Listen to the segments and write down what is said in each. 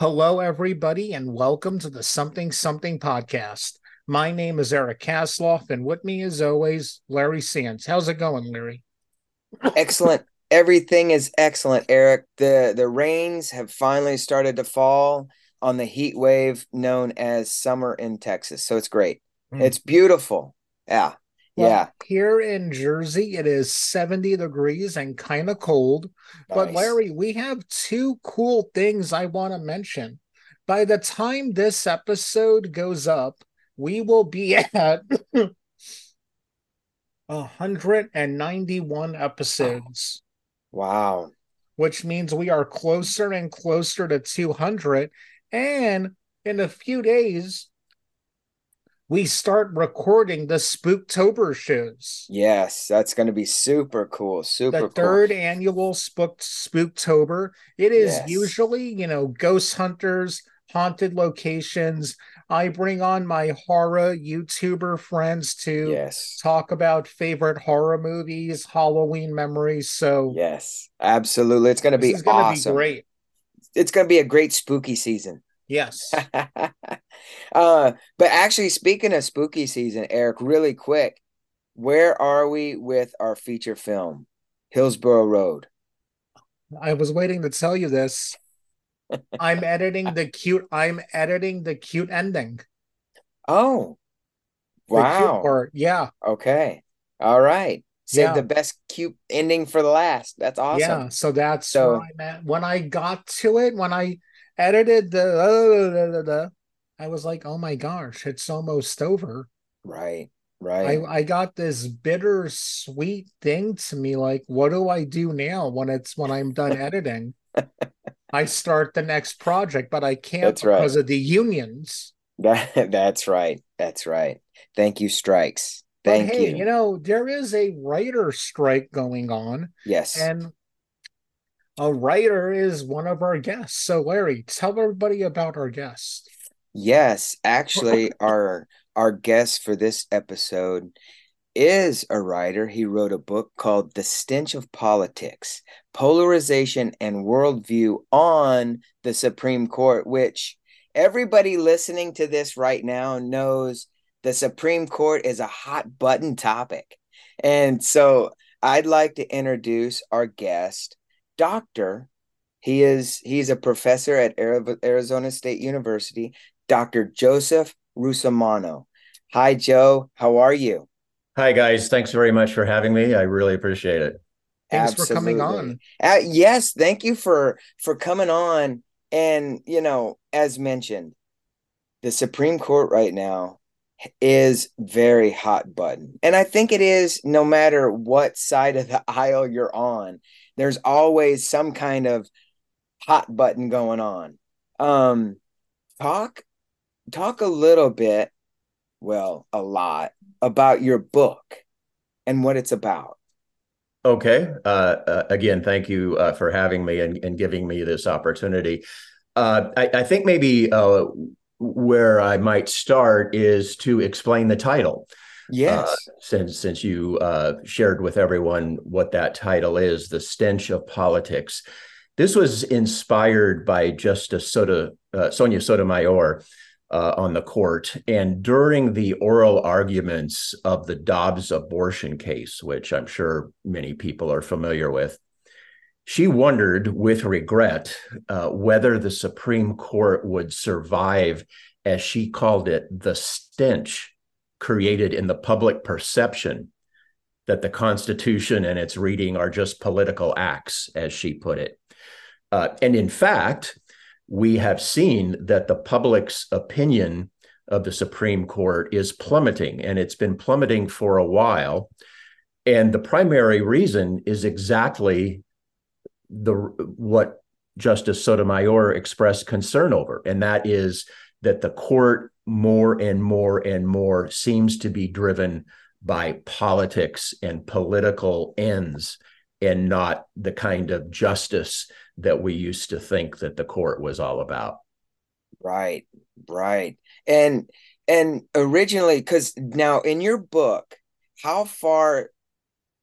Hello, everybody, and welcome to the Something Something podcast. My name is Eric Kasloff, and with me, as always, Larry Sands. How's it going, Larry? Excellent. Everything is excellent, Eric. The the rains have finally started to fall on the heat wave known as summer in Texas. So it's great. Mm. It's beautiful. Yeah. Yeah. Here in Jersey, it is 70 degrees and kind of cold. Nice. But Larry, we have two cool things I want to mention. By the time this episode goes up, we will be at 191 episodes. Wow. Which means we are closer and closer to 200. And in a few days, we start recording the Spooktober shows. Yes, that's going to be super cool. Super the third annual Spook Spooktober. It is yes. usually, you know, ghost hunters, haunted locations. I bring on my horror YouTuber friends to yes. talk about favorite horror movies, Halloween memories. So yes, absolutely, it's going to be awesome. Be great. It's going to be a great spooky season. Yes. uh, but actually, speaking of spooky season, Eric, really quick, where are we with our feature film, Hillsborough Road? I was waiting to tell you this. I'm editing the cute. I'm editing the cute ending. Oh, wow! Part. Yeah. Okay. All right. Save yeah. the best cute ending for the last. That's awesome. Yeah. So that's so, at. When I got to it, when I edited the, I was like, oh my gosh, it's almost over. Right. Right. I, I got this bitter sweet thing to me. Like, what do I do now when it's when I'm done editing? I start the next project, but I can't that's because right. of the unions. That, that's right. That's right. Thank you, strikes. Thank but hey, you. You know, there is a writer strike going on. Yes. And a writer is one of our guests. So, Larry, tell everybody about our guest. Yes, actually, our our guest for this episode is a writer. He wrote a book called The Stench of Politics Polarization and Worldview on the Supreme Court, which everybody listening to this right now knows the Supreme Court is a hot button topic. And so I'd like to introduce our guest, doctor. He is he's a professor at Arizona State University, Dr. Joseph Russomanno. Hi, Joe. How are you? Hi, guys. Thanks very much for having me. I really appreciate it. Thanks Absolutely. for coming on. Uh, yes, thank you for for coming on. And you know, as mentioned, the Supreme Court right now is very hot button. And I think it is no matter what side of the aisle you're on there's always some kind of hot button going on. Um, talk talk a little bit, well, a lot about your book and what it's about. Okay. Uh, uh, again, thank you uh, for having me and, and, giving me this opportunity. Uh, I, I, think maybe uh, where I might start is to explain the title. Yes. Uh, since since you uh, shared with everyone what that title is, the stench of politics. This was inspired by Justice Soto, uh, Sonia Sotomayor uh, on the court, and during the oral arguments of the Dobbs abortion case, which I'm sure many people are familiar with. She wondered with regret uh, whether the Supreme Court would survive, as she called it, the stench created in the public perception that the Constitution and its reading are just political acts, as she put it. Uh, and in fact, we have seen that the public's opinion of the Supreme Court is plummeting, and it's been plummeting for a while. And the primary reason is exactly the what Justice Sotomayor expressed concern over, and that is that the court more and more and more seems to be driven by politics and political ends and not the kind of justice that we used to think that the court was all about right right and and originally because now in your book how far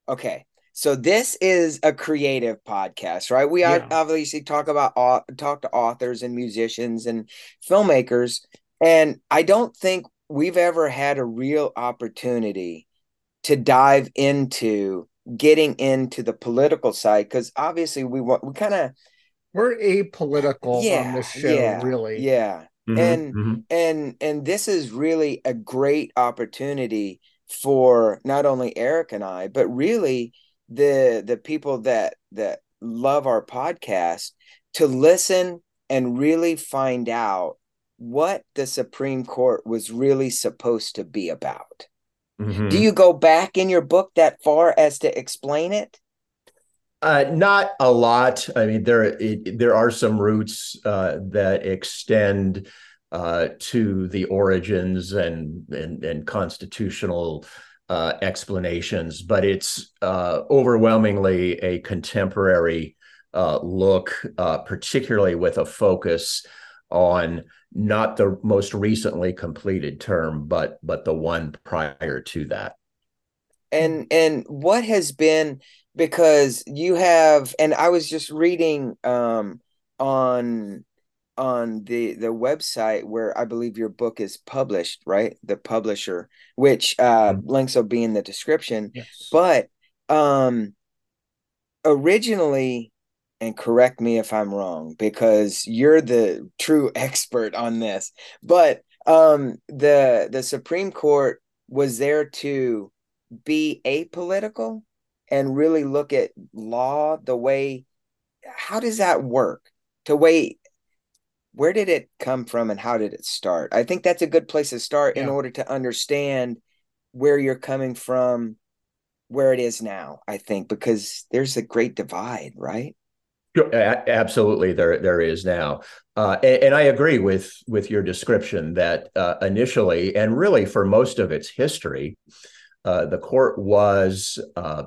okay So this is a creative podcast, right? We yeah. obviously talk about talk to authors and musicians and filmmakers, and I don't think we've ever had a real opportunity to dive into getting into the political side because obviously we want we kind of we're apolitical yeah, on the show, yeah, really. Yeah. Mm-hmm, and mm-hmm. and and this is really a great opportunity for not only Eric and I, but really the the people that that love our podcast to listen and really find out what the Supreme Court was really supposed to be about. Mm-hmm. Do you go back in your book that far as to explain it? Uh, not a lot. I mean, there it, there are some roots uh, that extend uh, to the origins and and, and constitutional uh, explanations, but it's uh, overwhelmingly a contemporary uh, look, uh, particularly with a focus on not the most recently completed term, but but the one prior to that. And and what has been because you have, and I was just reading um, on on the the website where I believe your book is published, right? The publisher, which uh mm-hmm. links will be in the description. Yes. But um originally and correct me if I'm wrong because you're the true expert on this. But um the the Supreme Court was there to be apolitical and really look at law the way how does that work? To wait where did it come from and how did it start? I think that's a good place to start yeah. in order to understand where you're coming from, where it is now. I think because there's a great divide, right? Absolutely, there there is now, uh, and, and, I agree with with your description that uh, initially and really for most of its history, uh, the court was uh,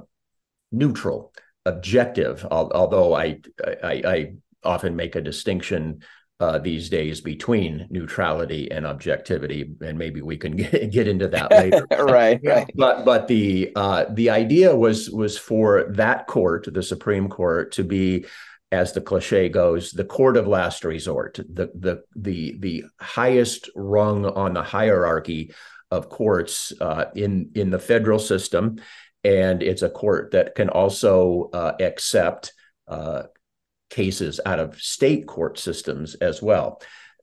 neutral, objective. Although I, I, I often make a distinction uh, these days between neutrality and objectivity, and maybe we can get, get into that later. right, right. But but the uh, the idea was was for that court, the Supreme Court, to be, as the cliche goes, the court of last resort, the the the the highest rung on the hierarchy of courts uh, in in the federal system, and it's a court that can also uh, accept uh, cases out of state court systems as well.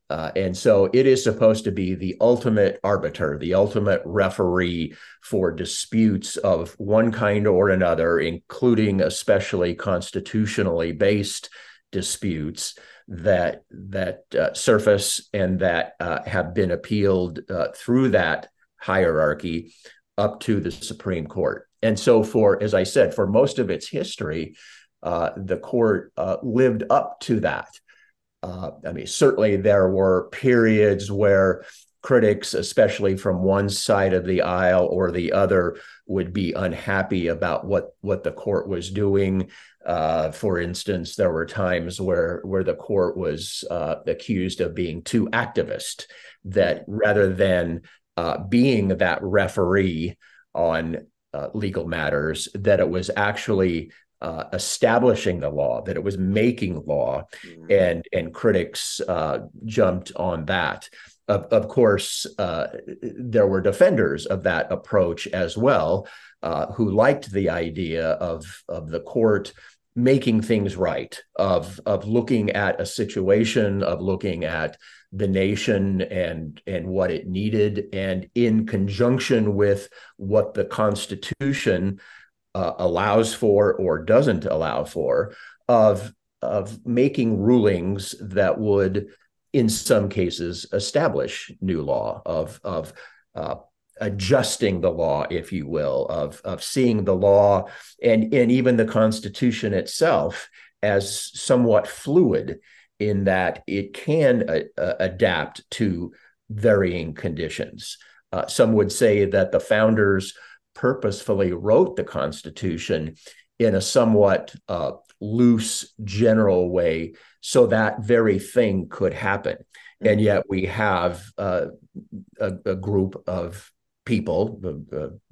Uh, and so it is supposed to be the ultimate arbiter, the ultimate referee for disputes of one kind or another, including especially constitutionally based disputes that that uh, surface and that uh, have been appealed uh, through that hierarchy up to the Supreme Court. And so, for as I said, for most of its history, uh, the court lived up to that. Uh, I mean, certainly there were periods where critics, especially from one side of the aisle or the other, would be unhappy about what what the court was doing. Uh, for instance, there were times where where the court was uh, accused of being too activist, that rather than uh, being that referee on legal matters, that it was actually uh, establishing the law, that it was making law, mm-hmm. and and critics uh, jumped on that. Of, of course, uh, there were defenders of that approach as well, uh, who liked the idea of of the court making things right, of of looking at a situation, of looking at the nation and and what it needed, and in conjunction with what the Constitution uh, allows for or doesn't allow for of of making rulings that would in some cases establish new law of of uh, adjusting the law if you will of of seeing the law and and even the constitution itself as somewhat fluid in that it can uh, uh adapt to varying conditions. Uh, some would say that the founders purposefully wrote the Constitution in a somewhat uh, loose, general way so that very thing could happen. Mm-hmm. And yet we have uh, a, a, group of people,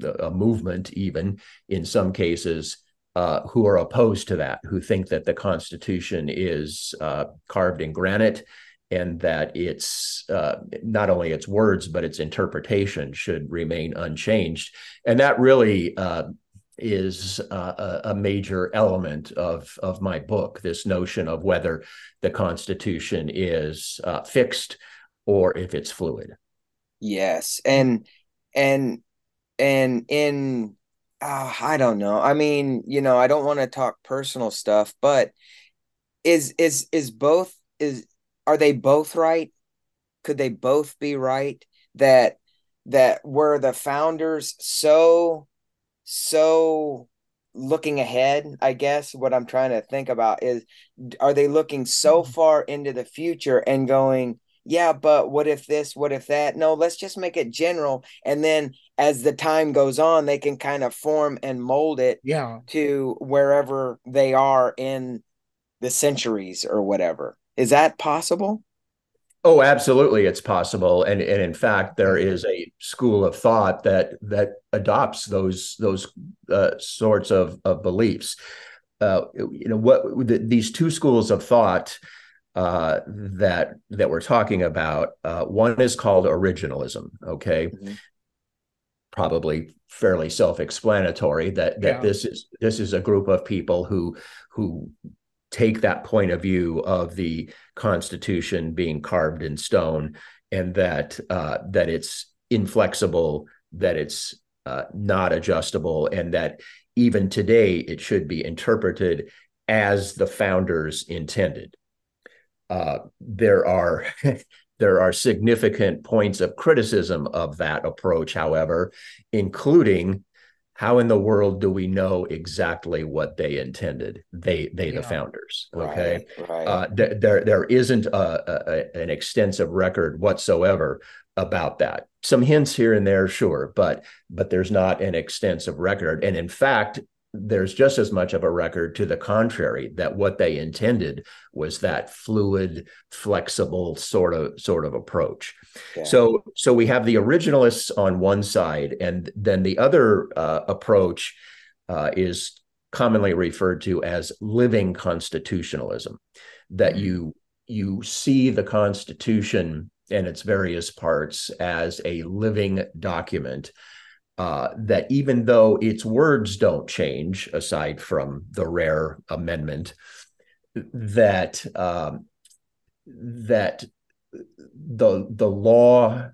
a, a, movement, even in some cases, uh, who are opposed to that, who think that the Constitution is uh, carved in granite and that it's uh, not only its words but its interpretation should remain unchanged. And that really uh, is uh, a major element of of my book this notion of whether the constitution is uh, fixed or if it's fluid. Yes and and and in uh, i don't know. I mean you know i don't want to talk personal stuff but is is is both is are they both right? Could they both be right? That that were the founders so so looking ahead i guess what i'm trying to think about is are they looking so mm-hmm. far into the future and going yeah but what if this what if that no let's just make it general and then as the time goes on they can kind of form and mold it yeah to wherever they are in the centuries or whatever is that possible? Oh, absolutely, it's possible, and and in fact, there is a school of thought that that adopts those those uh, sorts of of beliefs. Uh, you know what the, these two schools of thought uh, that that we're talking about. Uh, one is called originalism. Okay, mm-hmm. probably fairly self-explanatory that that yeah. this is this is a group of people who who take that point of view of the Constitution being carved in stone, and that uh, that it's inflexible, that it's uh, not adjustable, and that even today it should be interpreted as the founders intended. Uh, there are there are significant points of criticism of that approach, however, including how in the world do we know exactly what they intended they they yeah. the founders okay right, right. Uh, th- there there isn't a, a, an extensive record whatsoever about that some hints here and there sure but but there's not an extensive record and in fact there's just as much of a record to the contrary that what they intended was that fluid flexible sort of sort of approach yeah. so so we have the originalists on one side and then the other uh, approach uh, is commonly referred to as living constitutionalism that mm-hmm. you you see the constitution and its various parts as a living document uh, that even though its words don't change, aside from the rare amendment, that um, that the the law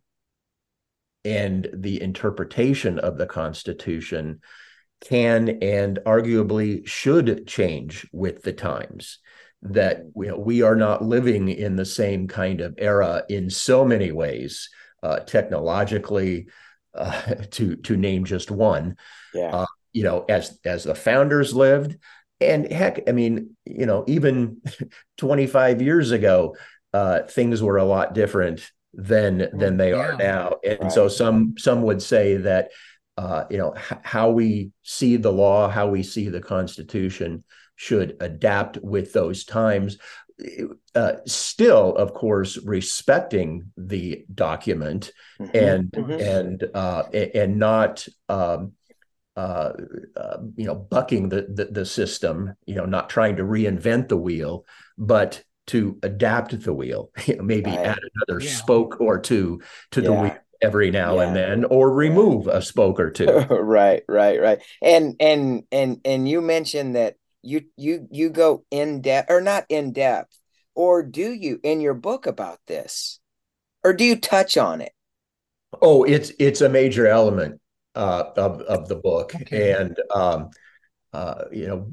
and the interpretation of the Constitution can and arguably should change with the times. That you know, we are not living in the same kind of era in so many ways, uh, technologically, uh, to to name just one. Yeah. Uh, you know, as as the founders lived, and heck, I mean, you know, even 25 years ago, uh, things were a lot different than than they yeah. are now. And right. so some some would say that uh, you know h- how we see the law, how we see the Constitution should adapt with those times uh, still, of course, respecting the document mm-hmm. and mm-hmm. and uh, and not um, uh, uh, you know bucking the, the, the system, you know, not trying to reinvent the wheel, but to adapt the wheel, maybe right. add another yeah. spoke or two to yeah. the wheel every now yeah. and then or remove a spoke or two right right right and and and and you mentioned that you you you go in depth or not in depth or do you in your book about this or do you touch on it oh it's it's a major element uh, of of the book okay. and um, uh, you know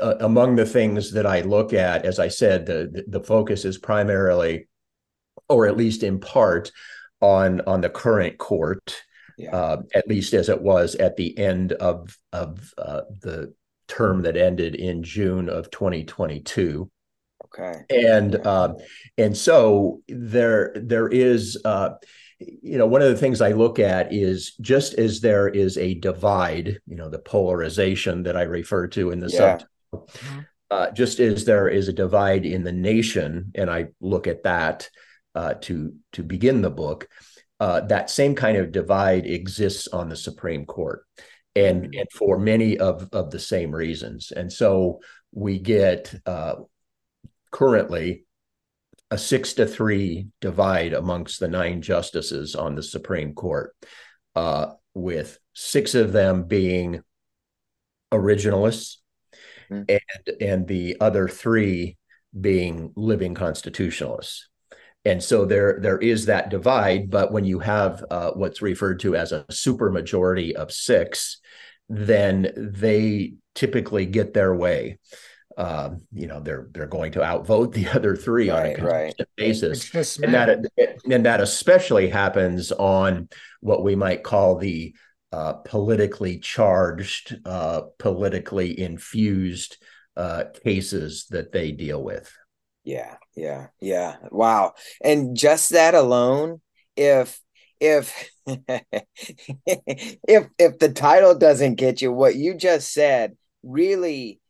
uh, among the things that I look at as I said the the focus is primarily or at least in part on on the current court yeah. Uh, at least as it was at the end of of uh, the term that ended in June of 2022. Okay. And uh, and so there there is uh, you know one of the things I look at is just as there is a divide, you know, the polarization that I refer to in the yeah. subtitle. Mm-hmm. Uh, just as there is a divide in the nation, and I look at that uh, to to begin the book, uh, that same kind of divide exists on the Supreme Court and mm-hmm. and for many of of the same reasons. And so we get uh, currently a six to three divide amongst the nine justices on the Supreme Court, uh, with six of them being originalists, mm-hmm. and and the other three being living constitutionalists. And so there there is that divide, but when you have uh, what's referred to as a supermajority of six, then they typically get their way. Um, you know, they're they're going to outvote the other three right, on a consistent right. basis, and that and that especially happens on what we might call the uh, politically charged, uh, politically infused uh, cases that they deal with. Yeah, yeah, yeah. Wow. And just that alone, if if if if the title doesn't get you, what you just said really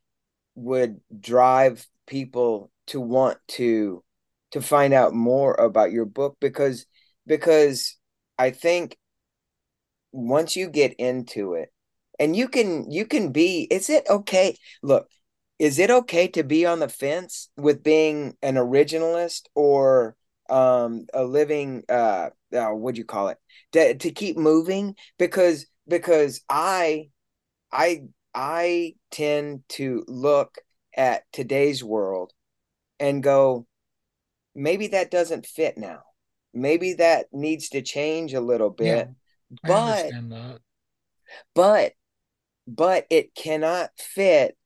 would drive people to want to to find out more about your book because because I think once you get into it and you can you can be is it okay look is it okay to be on the fence with being an originalist or um a living uh, uh what do you call it? To, to keep moving? Because because i i i tend to look at today's world and go maybe that doesn't fit now. Maybe that needs to change a little bit. Yeah, but but but it cannot fit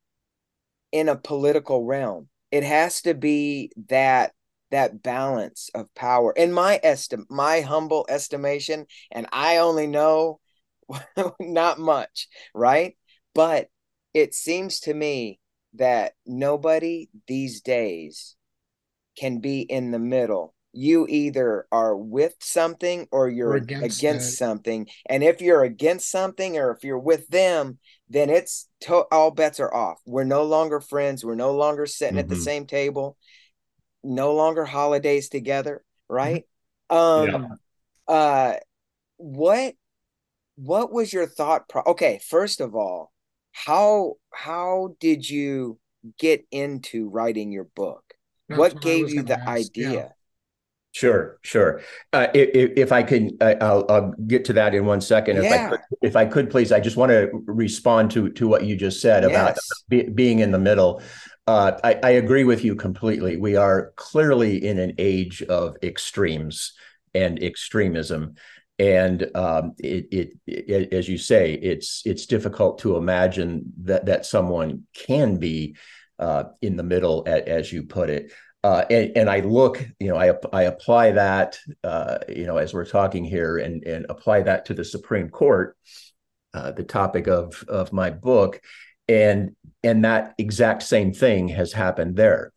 in a political realm. It has to be that that balance of power. In my estim my humble estimation, and I only know not much, right? But it seems to me that nobody these days can be in the middle. You either are with something or you're against, against something. And if you're against something or if you're with them, then it's to- all bets are off. We're no longer friends. We're no longer sitting mm-hmm. at the mm-hmm. same table. No longer holidays together, right? Mm-hmm. Um yeah. uh what what was your thought pro- okay, first of all, how how did you get into writing your book? That's what gave you the ask. idea? Sure, sure. Uh, if, if, I can, I'll, I'll, get to that in one second. If yeah. I could, if I could, please, I just want to respond to to what you just said yes. about be, being in the middle. Uh, I, I, agree with you completely. We are clearly in an age of extremes and extremism, and um, it, it, it, as you say, it's it's difficult to imagine that that someone can be uh, in the middle, as you put it. Uh, and, and, I look, you know, I I apply that, uh, you know, as we're talking here, and and apply that to the Supreme Court, uh, the topic of of my book, and and that exact same thing has happened there,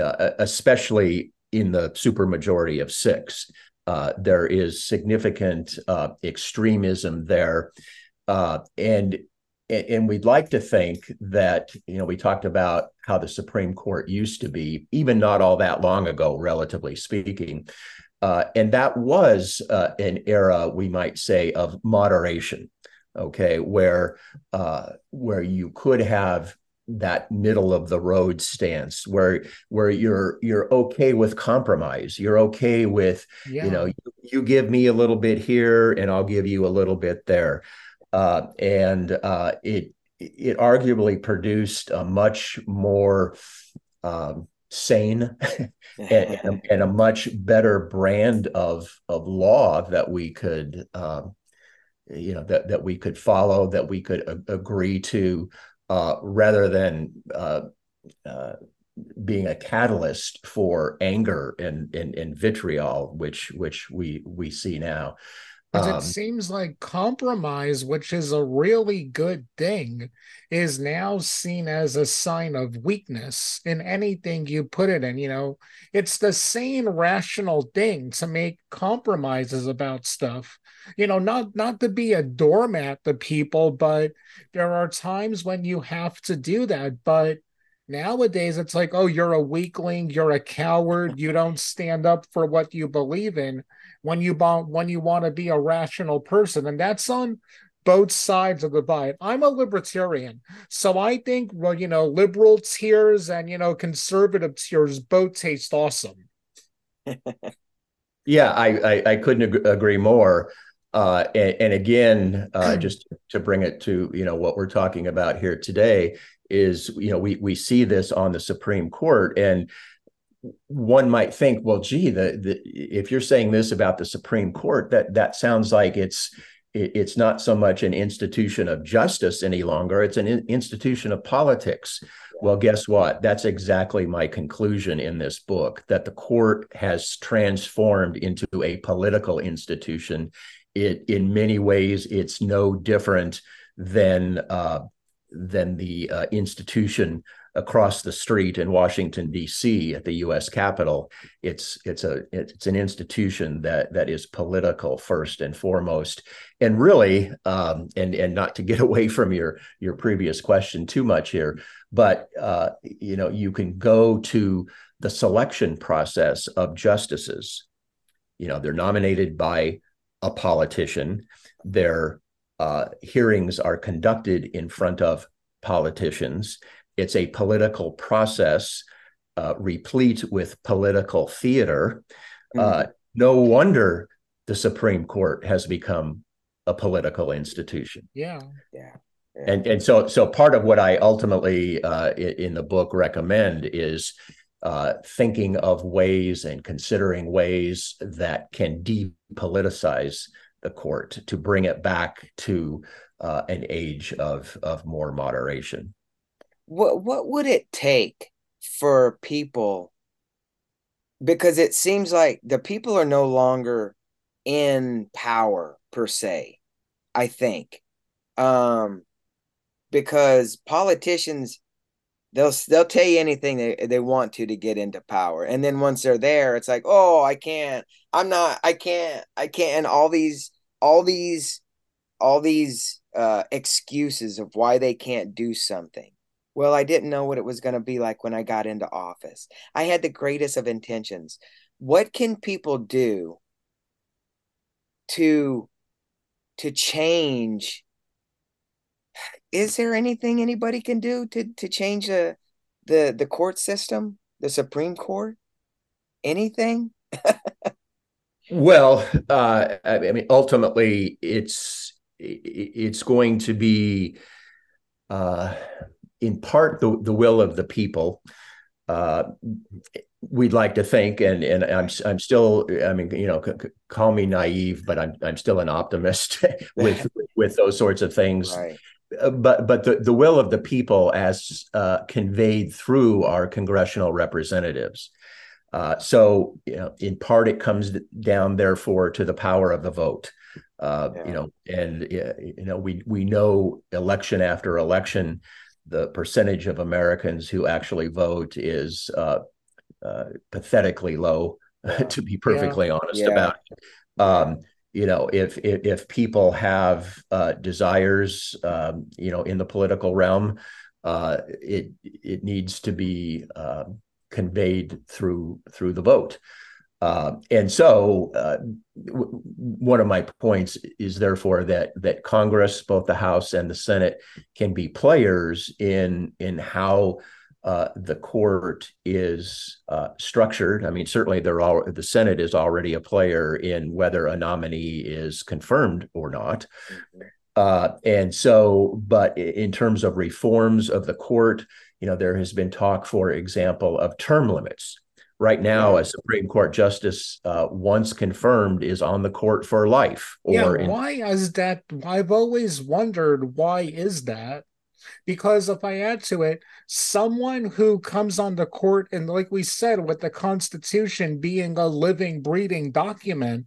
uh, especially in the supermajority of six. Uh, there is significant extremism there, and and we'd like to think that you know we talked about how the supreme court used to be even not all that long ago relatively speaking uh, and that was uh, an era we might say of moderation okay where uh, where you could have that middle of the road stance where where you're you're okay with compromise you're okay with yeah. you know you, you give me a little bit here and I'll give you a little bit there uh, and uh, it it arguably produced a much more um, sane and, and, a much better brand of of law that we could um, you know that that we could follow that we could a- agree to uh, rather than uh, uh, being a catalyst for anger and, and, and vitriol which which we we see now because um, it seems like compromise, which is a really good thing, is now seen as a sign of weakness in anything you put it in. You know, it's the sane, rational thing to make compromises about stuff. You know, not not to be a doormat to people, but there are times when you have to do that. But nowadays, it's like, oh, you're a weakling, you're a coward, you don't stand up for what you believe in when you want when you want to be a rational person and that's on both sides of the divide. I'm a libertarian, so I think well, you know, liberal tears and you know, conservative tears both taste awesome. yeah, I, I, I couldn't agree more. Uh, and, and, again, uh, just to bring it to you know what we're talking about here today is you know we we see this on the Supreme Court and one might think, well, gee, the, the if you're saying this about the Supreme Court, that that sounds like it's it's not so much an institution of justice any longer; it's an institution of politics. Well, guess what? That's exactly my conclusion in this book that the court has transformed into a political institution. It, in many ways, it's no different than uh, than the uh, institution across the street in Washington D.C. at the U.S. Capitol. It's it's a it's an institution that that is political first and foremost, and really, um, and and not to get away from your your previous question too much here, but uh, you know you can go to the selection process of justices. You know they're nominated by a politician. Their uh, hearings are conducted in front of politicians it's a political process uh, replete with political theater. Mm-hmm. Uh, no wonder the Supreme Court has become a political institution. Yeah. Yeah. And and so so part of what I ultimately uh, in the book recommend is uh, thinking of ways and considering ways that can depoliticize the court to bring it back to uh, an age of of more moderation what what would it take for people because it seems like the people are no longer in power per se i think. Um because politicians they'll they'll tell you anything they, they want to to get into power. And then once they're there it's like oh i can't i'm not i can't i can't and all these all these all these uh excuses of why they can't do something well, I didn't know what it was going to be like when I got into office. I had the greatest of intentions. What can people do to to change? Is there anything anybody can do to to change the the the court system, the Supreme Court? Anything? well, uh, I mean, ultimately, it's it's going to be. Uh, in part the, the will of the people. Uh, we'd like to think, and and I'm I'm still, I mean, you know, c- c- call me naive, but I'm I'm still an optimist with with those sorts of things. Right. Uh, but but the, the will of the people as uh, conveyed through our congressional representatives. Uh, so you know, in part, it comes down, therefore, to the power of the vote. Uh, yeah. You know, and you know, we we know election after election the percentage of Americans who actually vote is uh, uh, pathetically low, to be perfectly yeah. honest yeah. about it. Um, you know, if, if, if people have uh, desires, um, you know, in the political realm, uh, it it needs to be um, conveyed through through the vote. Uh, and so, uh, w- one of my points is therefore that that Congress, both the House and the Senate, can be players in in how uh, the court is uh, structured. I mean, certainly they're all the Senate is already a player in whether a nominee is confirmed or not. Mm-hmm. Uh, and so, but in terms of reforms of the court, you know, there has been talk, for example, of term limits right now a Supreme Court justice, uh, once confirmed, is on the court for life. yeah, in- why is that? I've always wondered why is that? Because if I add to it, someone who comes on the court, and like we said, with the Constitution being a living, breathing document,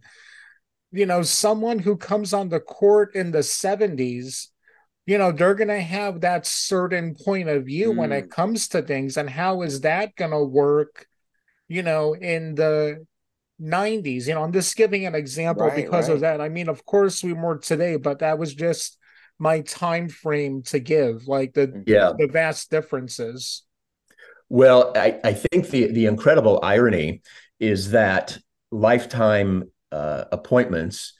you know, someone who comes on the court in the 70s you know they're going to have that certain point of view mm. when it mm. comes to things and how is that going to work you know, in the 90s. You know, I'm just giving an example right, because right. of that. I mean, of course, we were today, but that was just my time frame to give, like the yeah. the vast differences. Well, I, I think the the incredible irony is that lifetime uh, appointments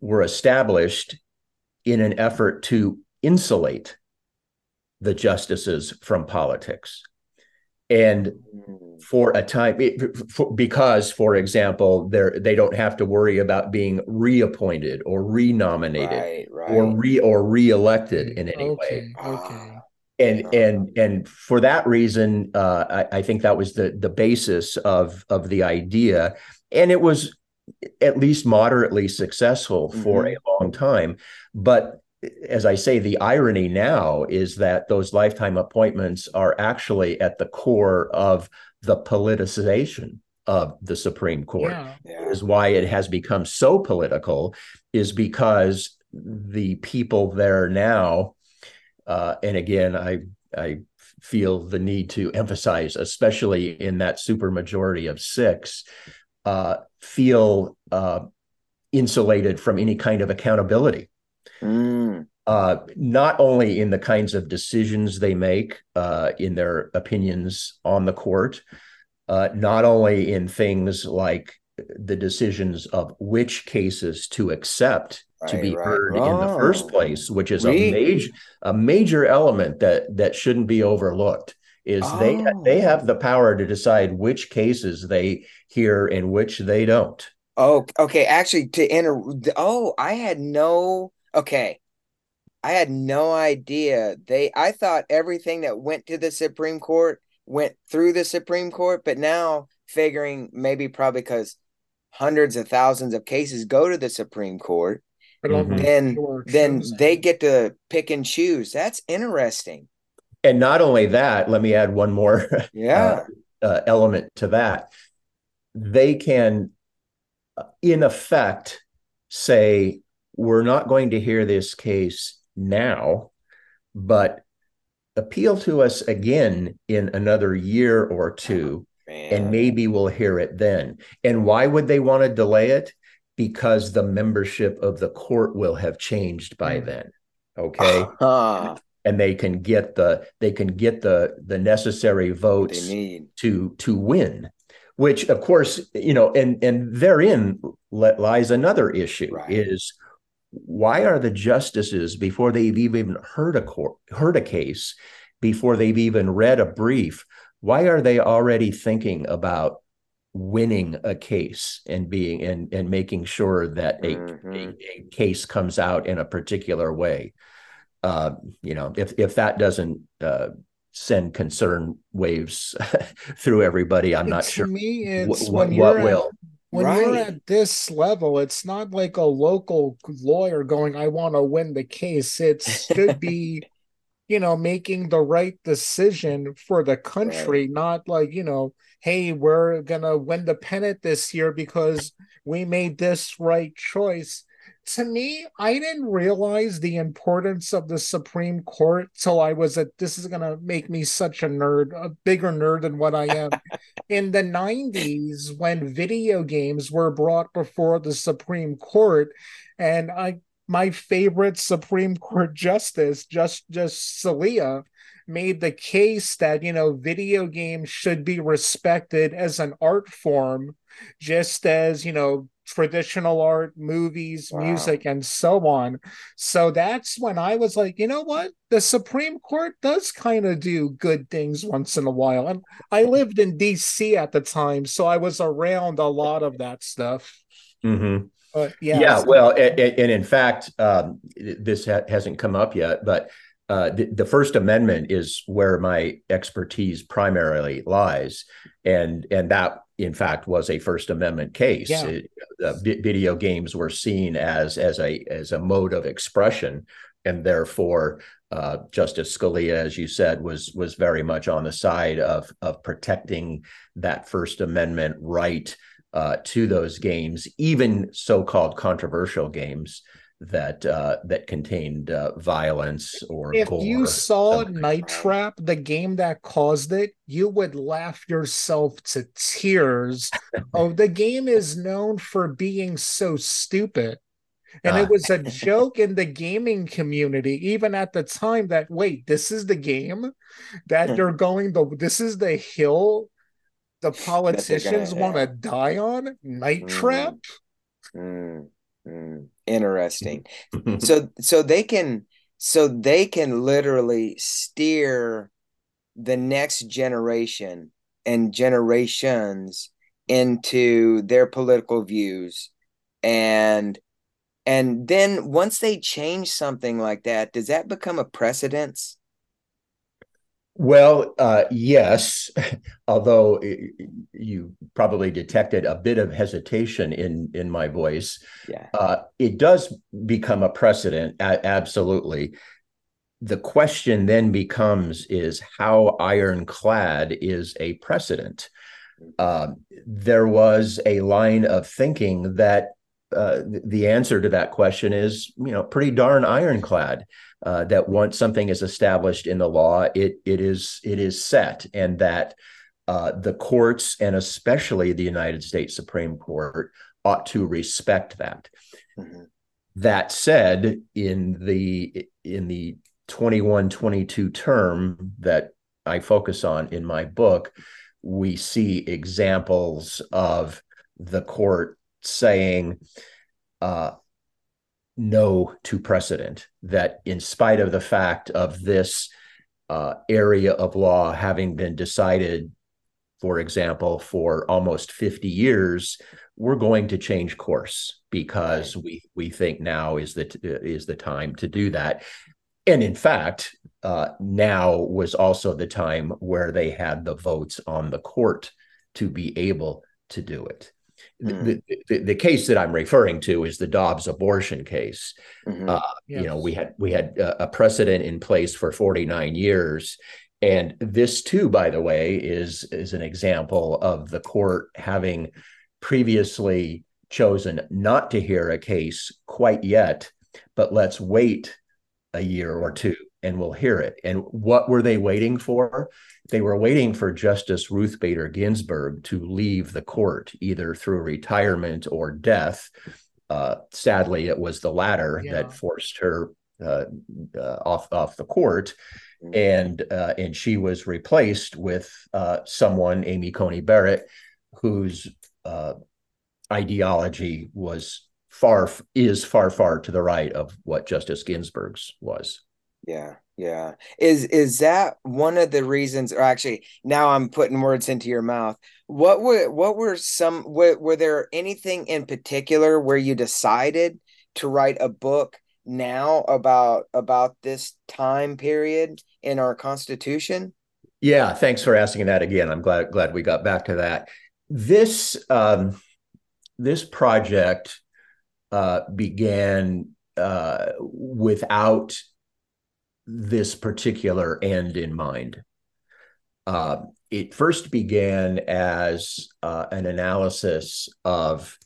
were established in an effort to insulate the justices from politics. And mm. for a time, for, because, for example, they they don't have to worry about being reappointed or renominated right, right. or re or reelected in any okay, way. Okay. And uh-huh. and and for that reason, uh, I, I think that was the the basis of of the idea, and it was at least moderately successful for mm-hmm. a long time. But as I say, the irony now is that those lifetime appointments are actually at the core of the politicization of the Supreme Court. Yeah. Yeah. Is why it has become so political, is because the people there now, uh, and again, I I feel the need to emphasize, especially in that supermajority of six, uh, feel uh, insulated from any kind of accountability. Mm. Uh, not only in the kinds of decisions they make uh, in their opinions on the court, uh, not only in things like the decisions of which cases to accept right, to be right. heard oh. in the first oh. place, which is really? a major a major element that that shouldn't be overlooked. Is oh. they they have the power to decide which cases they hear and which they don't. Oh, okay. Actually, to enter. Oh, I had no okay. I had no idea. They I thought everything that went to the Supreme Court went through the Supreme Court, but now figuring maybe probably because hundreds of thousands of cases go to the Supreme Court, mm-hmm. then then they get to pick and choose. That's interesting. And not only that, let me add one more yeah. Uh, uh, element to that. They can, uh, in effect, say we're not going to hear this case now, but appeal to us again in another year or two, and maybe we'll hear it then. And why would they want to delay it? Because the membership of the court will have changed by hmm. then. Okay. Uh-huh. And they can get the they can get the the necessary votes to to win which of course you know and and therein lies another issue right. is why are the justices before they've even heard a court, heard a case before they've even read a brief why are they already thinking about winning a case and being and and making sure that a, mm-hmm. a, a, case comes out in a particular way uh, you know if if that doesn't uh, send concern waves through everybody i'm not sure me it's w- when what will when right. you're at this level, it's not like a local lawyer going, I want to win the case. It should be, you know, making the right decision for the country, right. not like, you know, hey, we're going to win the pennant this year because we made this right choice to me, I didn't realize the importance of the Supreme Court till I was at this is gonna make me such a nerd, a bigger nerd than what I am. In the 90s, when video games were brought before the Supreme Court, and I my favorite Supreme Court justice, just just Scalia, made the case that you know video games should be respected as an art form just as you know traditional art, movies, wow. music, and so on. So that's when I was like, you know what? The Supreme Court does kind of do good things once in a while. And I lived in DC at the time, so I was around a lot of that stuff. Mm-hmm. But yeah. Yeah. Well, and, and in fact, um, this ha- hasn't come up yet, but uh, the, the, First Amendment is where my expertise primarily lies, and and that in fact was a First Amendment case. Yeah. It, uh, video games were seen as as a as a mode of expression, and therefore uh, Justice Scalia, as you said, was was very much on the side of of protecting that First Amendment right uh, to those games, even so-called controversial games that uh, that contained uh, violence or if you saw Night Trap, the game that caused it, you would laugh yourself to tears. oh, the game is known for being so stupid. And uh. it was a joke in the gaming community, even at the time, that wait, this is the game that you're going the this is the hill the politicians want to die on? Night mm. Trap? Mm. Mm, interesting. Mm-hmm. so so they can so they can literally steer the next generation and generations into their political views. And and then once they change something like that does that become a precedence well, uh, yes, although you probably detected a bit of hesitation in in my voice. Yeah, uh, it does become a precedent. Absolutely. The question then becomes: Is how ironclad is a precedent? Uh, there was a line of thinking that uh, the answer to that question is, you know, pretty darn ironclad uh, that once something is established in the law, it it is it is set, and that uh, the courts and especially the United States Supreme Court ought to respect that. Mm-hmm. That said, in the in the 21-22 term that I focus on in my book, we see examples of the court saying, uh, no to precedent, that in spite of the fact of this uh, area of law having been decided, for example, for almost 50 years, we're going to change course because we we think now is the is the time to do that. And in fact, uh, now was also the time where they had the votes on the court to be able to do it. Mm. The, the, the, case that I'm referring to is the Dobbs abortion case. Mm-hmm. Uh, yes. You know, we had we had a precedent in place for 49 years, and this too, by the way, is is an example of the court having previously chosen not to hear a case quite yet, but let's wait a year or two and we'll hear it. And what were they waiting for? They were waiting for Justice Ruth Bader Ginsburg to leave the court, either through retirement or death. Uh, sadly, it was the latter yeah. that forced her uh, uh, off off the court, mm-hmm. and uh, and she was replaced with uh, someone, Amy Coney Barrett, whose uh, ideology was far is far far to the right of what Justice Ginsburg's was. Yeah, yeah. Is is that one of the reasons or actually now I'm putting words into your mouth. What were what were some were, were there anything in particular where you decided to write a book now about about this time period in our constitution? Yeah, thanks for asking that again. I'm glad glad we got back to that. This um this project uh began uh without this particular end in mind. Uh, it first began as uh, an analysis of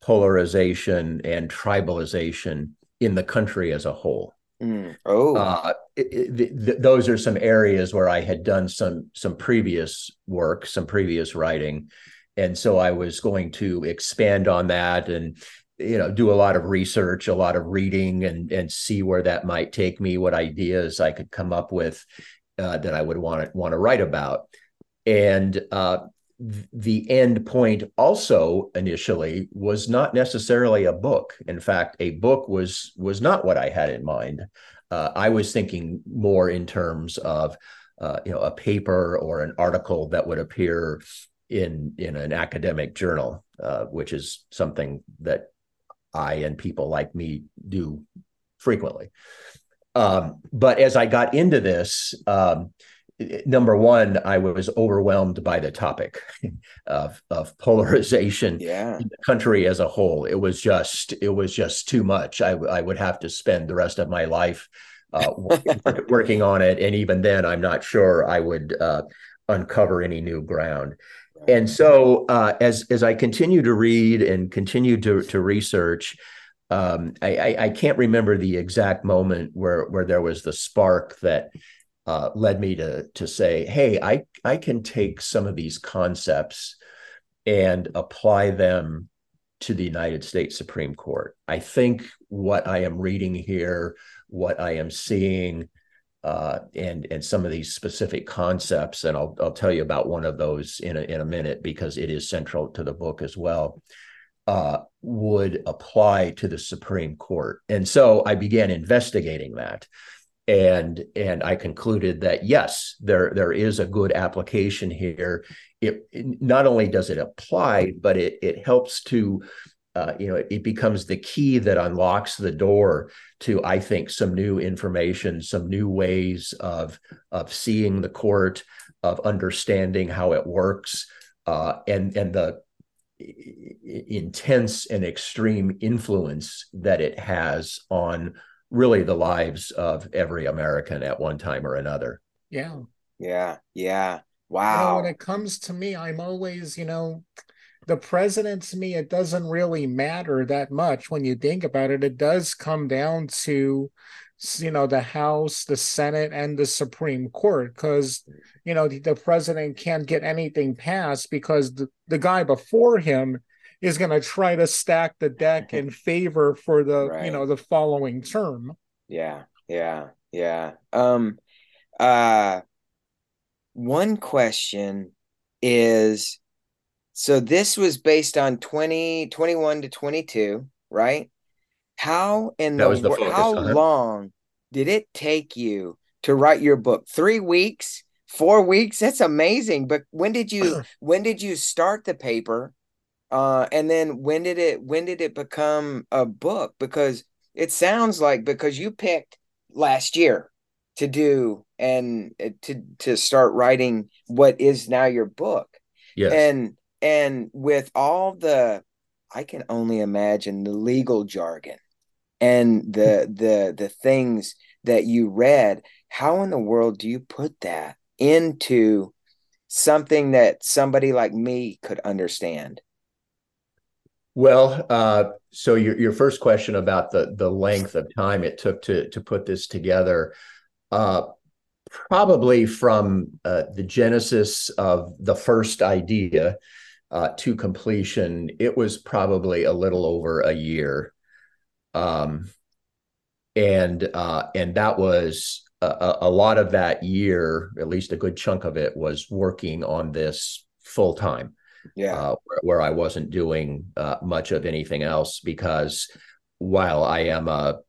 polarization and tribalization in the country as a whole. Mm. Oh, uh, it, it, th- those are some areas where I had done some some previous work, some previous writing, and so I was going to expand on that and you know do a lot of research a lot of reading and and see where that might take me what ideas i could come up with uh, that i would want to want to write about. And uh, the end point also initially was not necessarily a book. In fact a book was was not what i had in mind. Uh, i was thinking more in terms of uh, you know a paper or an article that would appear in in an academic journal uh, which is something that I and people like me do frequently. Um, but as I got into this, um, number one, I was overwhelmed by the topic of, of polarization yeah. in the country as a whole. It was just, it was just too much. I, I would have to spend the rest of my life uh, working on it, and even then, I'm not sure I would uh, uncover any new ground and so uh, as as I continue to read and continue to to research, um, I, I, can't remember the exact moment where where there was the spark that uh, led me to to say, "Hey, I I can take some of these concepts and apply them to the United States Supreme Court." I think what I am reading here, what I am seeing, uh, and and some of these specific concepts, and I'll I'll tell you about one of those in a in a minute because it is central to the book as well. uh, would apply to the Supreme Court. And so I began investigating that. And and I concluded that yes, there there is a good application here. It, it not only does it apply, but it it helps to uh, you know, it becomes the key that unlocks the door to, I think, some new information, some new ways of of seeing the court, of understanding how it works, uh, and and the intense and extreme influence that it has on really the lives of every American at one time or another. Yeah. Yeah. Yeah. Wow. You know, when it comes to me, I'm always, you know, the president to me, it doesn't really matter that much when you think about it. It does come down to you know the house the senate and the supreme court because you know the, the, president can't get anything passed because the, the guy before him is going to try to stack the deck in favor for the right. you know the following term yeah yeah yeah um uh one question is so this was based on 20 21 to 22 right how in the, the focus, how uh-huh. long did it take you to write your book? Three weeks, four weeks? That's amazing. But when did you when did you start the paper? Uh, and then when did it when did it become a book? Because it sounds like because you picked last year to do and uh, to to start writing what is now your book. Yes. And and with all the I can only imagine the legal jargon and the the the things that you read how in the world do you put that into something that somebody like me could understand? Well uh, so your, your first question about the the length of time it took to to put this together uh, probably from uh, the genesis of the first idea uh, to completion it was probably a little over a year um, and uh, and that was a, a, lot of that year, at least a good chunk of it, was working on this full time. Yeah, uh, where, where, I wasn't doing uh, much of anything else because while I am a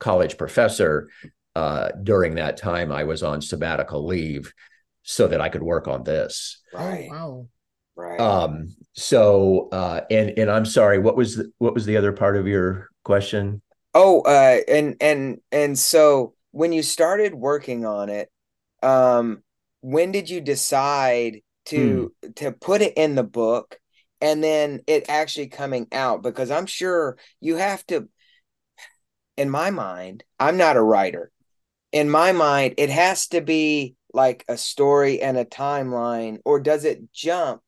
college professor, uh, during that time I was on sabbatical leave so that I could work on this. Right. Wow. Right. Um. So, uh, and and I'm sorry. What was the, what was the other part of your question? Oh, uh, and and and so when you started working on it, um, when did you decide to hmm. to put it in the book and then it actually coming out? Because I'm sure you have to. In my mind, I'm not a writer. In my mind, it has to be like a story and a timeline, or does it jump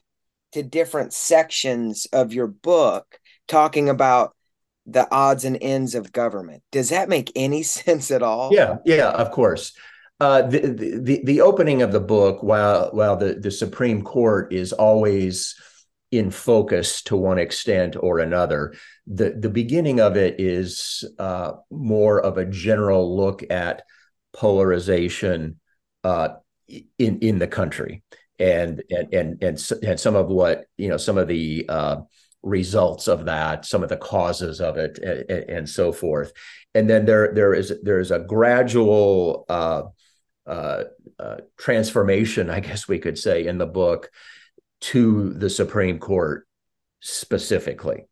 to different sections of your book talking about the odds and ends of government. Does that make any sense at all? Yeah, yeah, of course. Uh, the, the the opening of the book, while while the the Supreme Court is always in focus to one extent or another, the the beginning of it is uh, more of a general look at polarization uh, in in the country and and and and, and some of what you know some of the uh, results of that, some of the causes of it, and, and so forth. And then there there is there is a gradual uh, uh, uh, transformation, I guess we could say, in the book to the Supreme Court specifically.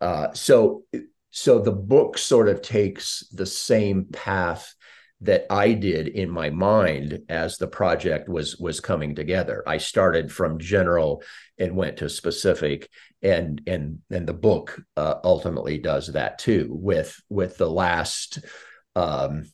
Uh, so so the book sort of takes the same path that I did in my mind as the project was was coming together. I started from general and went to specific, and and and the book uh, ultimately does that too. With with the last, um,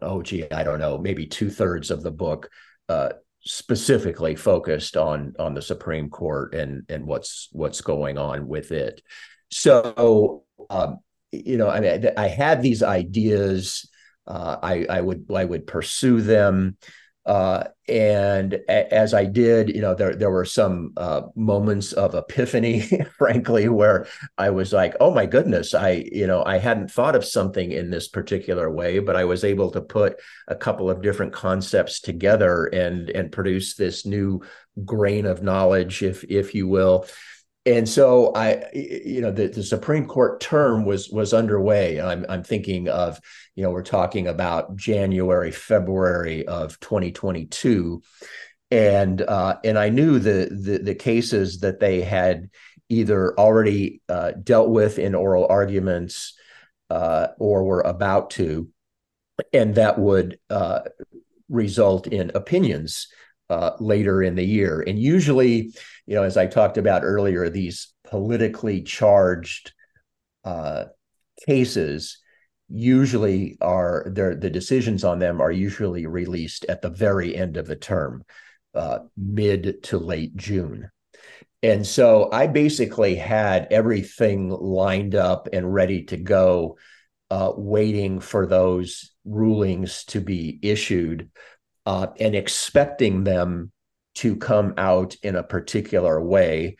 oh gee, I don't know, maybe two thirds of the book uh, specifically focused on on the Supreme Court and and what's what's going on with it. So. Um, you know, I mean, I had these ideas uh, I, I would I would pursue them. Uh, and a, as I did, you know, there there were some uh, moments of epiphany, frankly, where I was like, "Oh my goodness!" I, you know, I hadn't thought of something in this particular way, but I was able to put a couple of different concepts together and and produce this new grain of knowledge, if if you will. And so I, you know, the, the Supreme Court term was was underway. I'm I'm thinking of, you know, we're talking about January, February of 2022, and uh, and I knew the, the the cases that they had either already uh, dealt with in oral arguments uh, or were about to, and that would uh, result in opinions uh, later in the year. And usually, you know, as I talked about earlier, these politically charged uh, cases usually are the decisions on them are usually released at the very end of the term, uh, mid to late June. And so I basically had everything lined up and ready to go, uh, waiting for those rulings to be issued uh, and expecting them to come out in a particular way.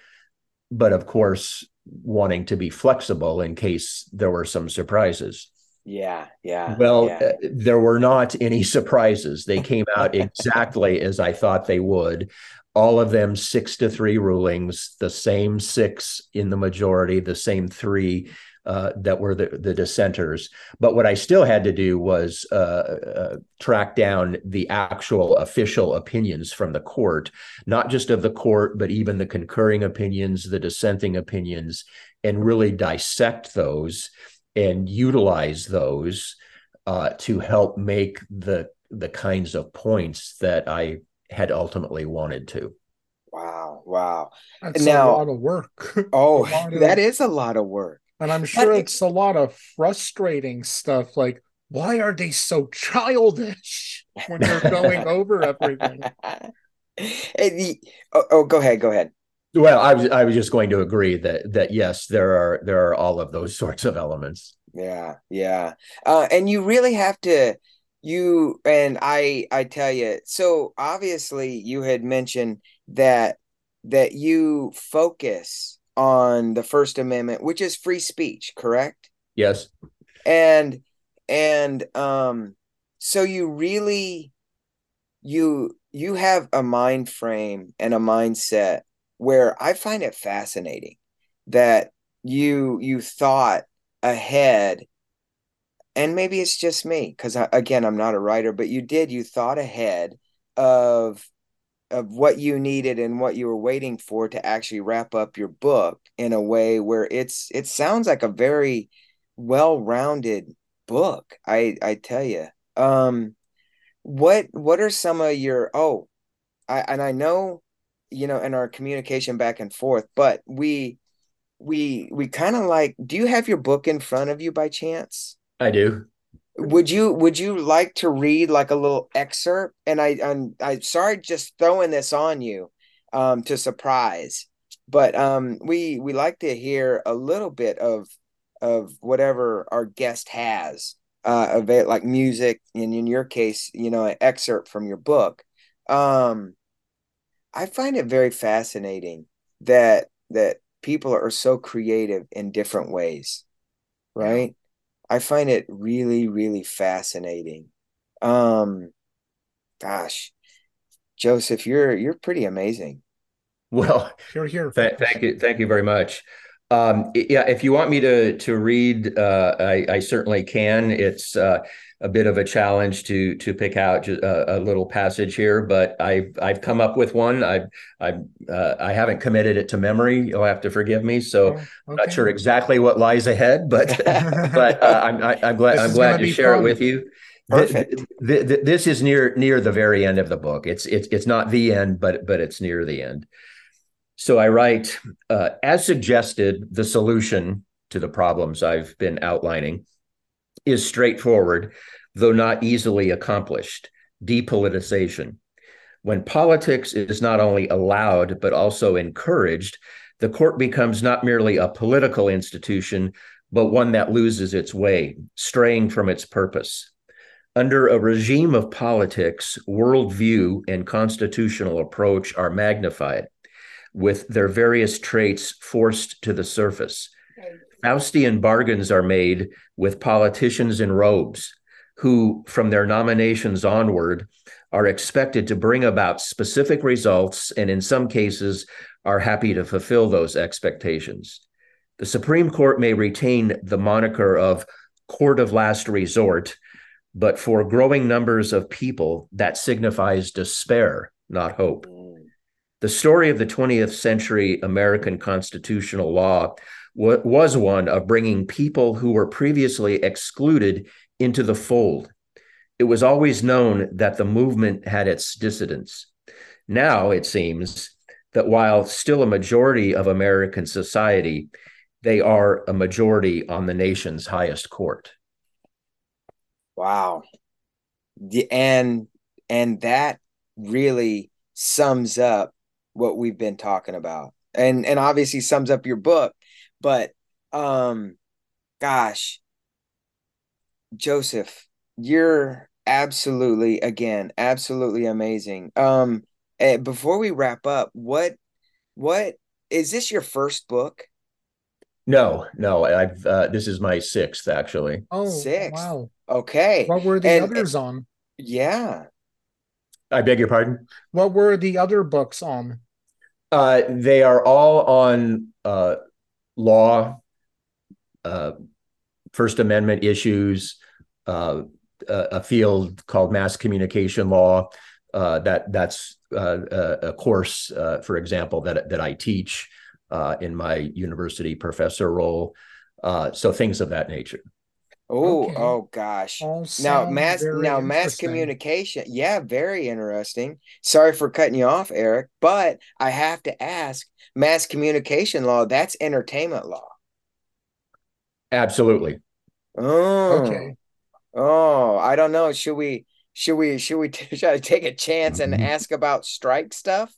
But of course, wanting to be flexible in case there were some surprises. Yeah, yeah. Well, yeah. Uh, there were not any surprises. They came out exactly as I thought they would. All of them six to three rulings, the same six in the majority, the same three uh, that were the, the dissenters. But what I still had to do was uh, uh, track down the actual official opinions from the court, not just of the court, but even the concurring opinions, the dissenting opinions, and really dissect those and utilize those uh, to help make the the kinds of points that I had ultimately wanted to. Wow! Wow! That's now, a lot of work. Oh, that is a lot of work. And I'm sure but it's a lot of frustrating stuff like, why are they so childish when they're going over everything? The, oh, oh, go ahead, go ahead. Well, I was I was just going to agree that that yes, there are there are all of those sorts of elements. Yeah, yeah, uh, and you really have to you and I I tell you. So obviously, you had mentioned that that you focus on the First Amendment, which is free speech, correct? Yes. And and um so you really you you have a mind frame and a mindset where I find it fascinating that you you thought ahead and maybe it's just me because again i'm not a writer but you did you thought ahead of of what you needed and what you were waiting for to actually wrap up your book in a way where it's it sounds like a very well-rounded book i i tell you um what what are some of your oh i and i know you know in our communication back and forth but we we we kind of like do you have your book in front of you by chance? I do would you would you like to read like a little excerpt? And i i'm i'm sorry just throwing this on you um to surprise but um we we like to hear a little bit of of whatever our guest has uh of it like music and in your case you know an excerpt from your book. Um i find it very fascinating that that people are so creative in different ways right I find it really, really fascinating. Um, gosh, Joseph, you're you're pretty amazing. Well, you're here. Th- thank you, thank you very much. Um, yeah, if you want me to to read, uh, I, I, certainly can. It's uh, a bit of a challenge to to pick out a, a, little passage here, but I've I've come up with one. I've I've uh, I haven't committed it to memory. You'll have to forgive me. So okay. I'm not sure exactly what lies ahead, but but uh, I'm I, am i am glad I'm glad to share fun. it with you. Perfect. The, the, the, this is near near the very end of the book. It's it's it's not the end, but but it's near the end. So I write, uh, as suggested, the solution to the problems I've been outlining is straightforward, though not easily accomplished depoliticization. When politics is not only allowed, but also encouraged, the court becomes not merely a political institution, but one that loses its way, straying from its purpose. Under a regime of politics, worldview and constitutional approach are magnified, with their various traits forced to the surface. Faustian bargains are made with politicians in robes who, from their nominations onward, are expected to bring about specific results and, in some cases, are happy to fulfill those expectations. The Supreme Court may retain the moniker of court of last resort, but for growing numbers of people, that signifies despair, not hope. Mm. The story of the 20th century American constitutional law was one of bringing people who were previously excluded into the fold. It was always known that the movement had its dissidents. Now it seems that while still a majority of American society, they are a majority on the nation's highest court. Wow. And and that really sums up what we've been talking about. And and obviously sums up your book, but um gosh, Joseph, you're absolutely again, absolutely amazing. Um uh, before we wrap up, what what is this your first book? No, no. I've uh, this is my sixth actually. Oh, six. Wow. Okay. What were the and, others on? Yeah. I beg your pardon. What were the other books on? Uh, they are all on uh, law, uh, First Amendment issues, uh, a field called mass communication law. Uh, that that's uh, a, course, uh, for example, that that I teach in my university professor role. So things of that nature. Oh, okay. oh gosh. now mass now mass communication. Yeah, very interesting. Sorry for cutting you off, Eric, but I have to ask, mass communication law, that's entertainment law. Absolutely. Oh. Okay. Oh, I don't know. Should we should we should we try to take a chance and mm-hmm. ask about strike stuff?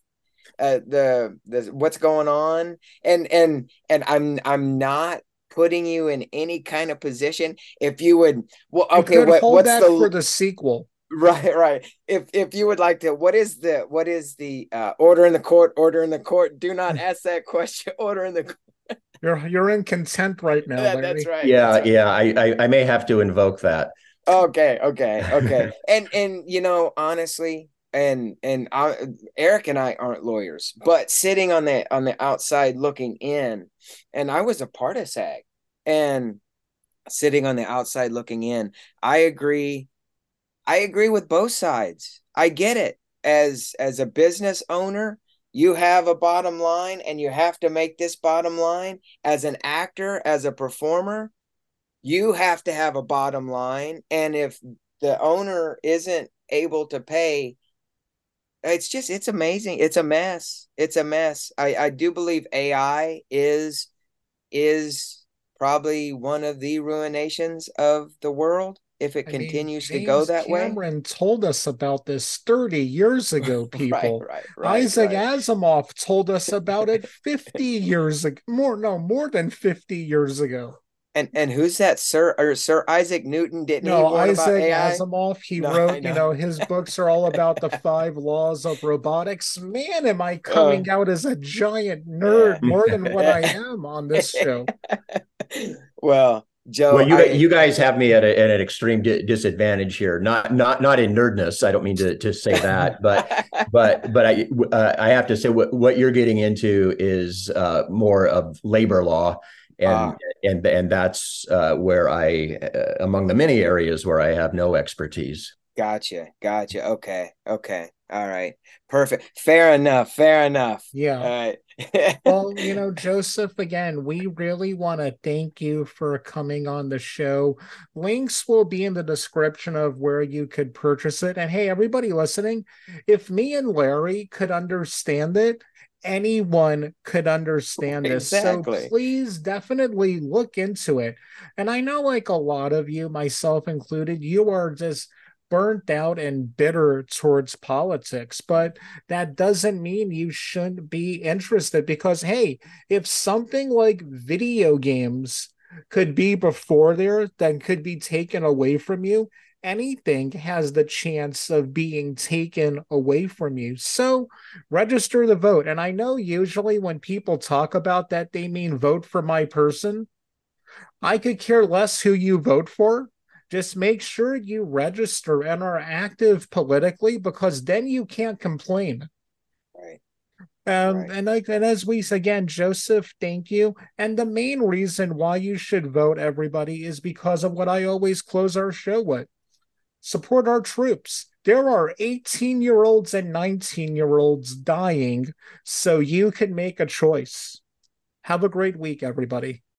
Uh, the the what's going on and and and I'm I'm not putting you in any kind of position. If you would, well, okay, what, what's the for the sequel? Right, right. If if you would like to, what is the what is the uh, order in the court? Order in the court. Do not ask that question. Order in the court. You're you're in contempt right now. Yeah, that's right. Yeah, that's right. yeah. I, I I may have to invoke that okay okay okay and and you know honestly and and I, Eric and I aren't lawyers but sitting on the on the outside looking in and I was a part of SAG and sitting on the outside looking in I agree I agree with both sides. I get it. As as a business owner you have a bottom line and you have to make this bottom line. As an actor as a performer you have to have a bottom line and if the owner isn't able to pay it's just it's amazing it's a mess it's a mess i i do believe ai is is probably one of the ruinations of the world if it I continues mean, to go that Cameron way. Cameron told us about this 30 years ago, people. right, right, right, Isaac. Asimov told us about it 50 years ago. More, no, more than 50 years ago. And and who's that, Sir or Sir Isaac Newton? Didn't no, he Isaac Asimov. He no, wrote, know. you know, his books are all about the five laws of robotics. Man, am I coming uh, out as a giant nerd more than what I am on this show. well, Joe, well, you I, you guys have me at, a, at an extreme di- disadvantage here. Not not not in nerdness. I don't mean to, to say that, but but but I uh, I have to say what what you're getting into is uh, more of labor law and uh, and and that's uh, where I, uh, among the many areas where I have no expertise. Gotcha, gotcha. Okay, okay, all right, perfect. Fair enough. Fair enough. Yeah. All right. well, you know, Joseph, again, we really want to thank you for coming on the show. Links will be in the description of where you could purchase it. And hey, everybody listening, if me and Larry could understand it, anyone could understand this. Exactly. So please definitely look into it. And I know, like a lot of you, myself included, you are just burnt out and bitter towards politics, but that doesn't mean you shouldn't be interested because, hey, if something like video games could be before there, then could be taken away from you anything has the chance of being taken away from you. So register the vote. And I know usually when people talk about that, they mean vote for my person. I could care less who you vote for. Just make sure you register and are active politically because then you can't complain. Right. Um, right. and like, and as we again, Joseph, thank you. And the main reason why you should vote, everybody, is because of what I always close our show with: support our troops. There are 18 year olds and 19 year olds dying, so you can make a choice. Have a great week, everybody.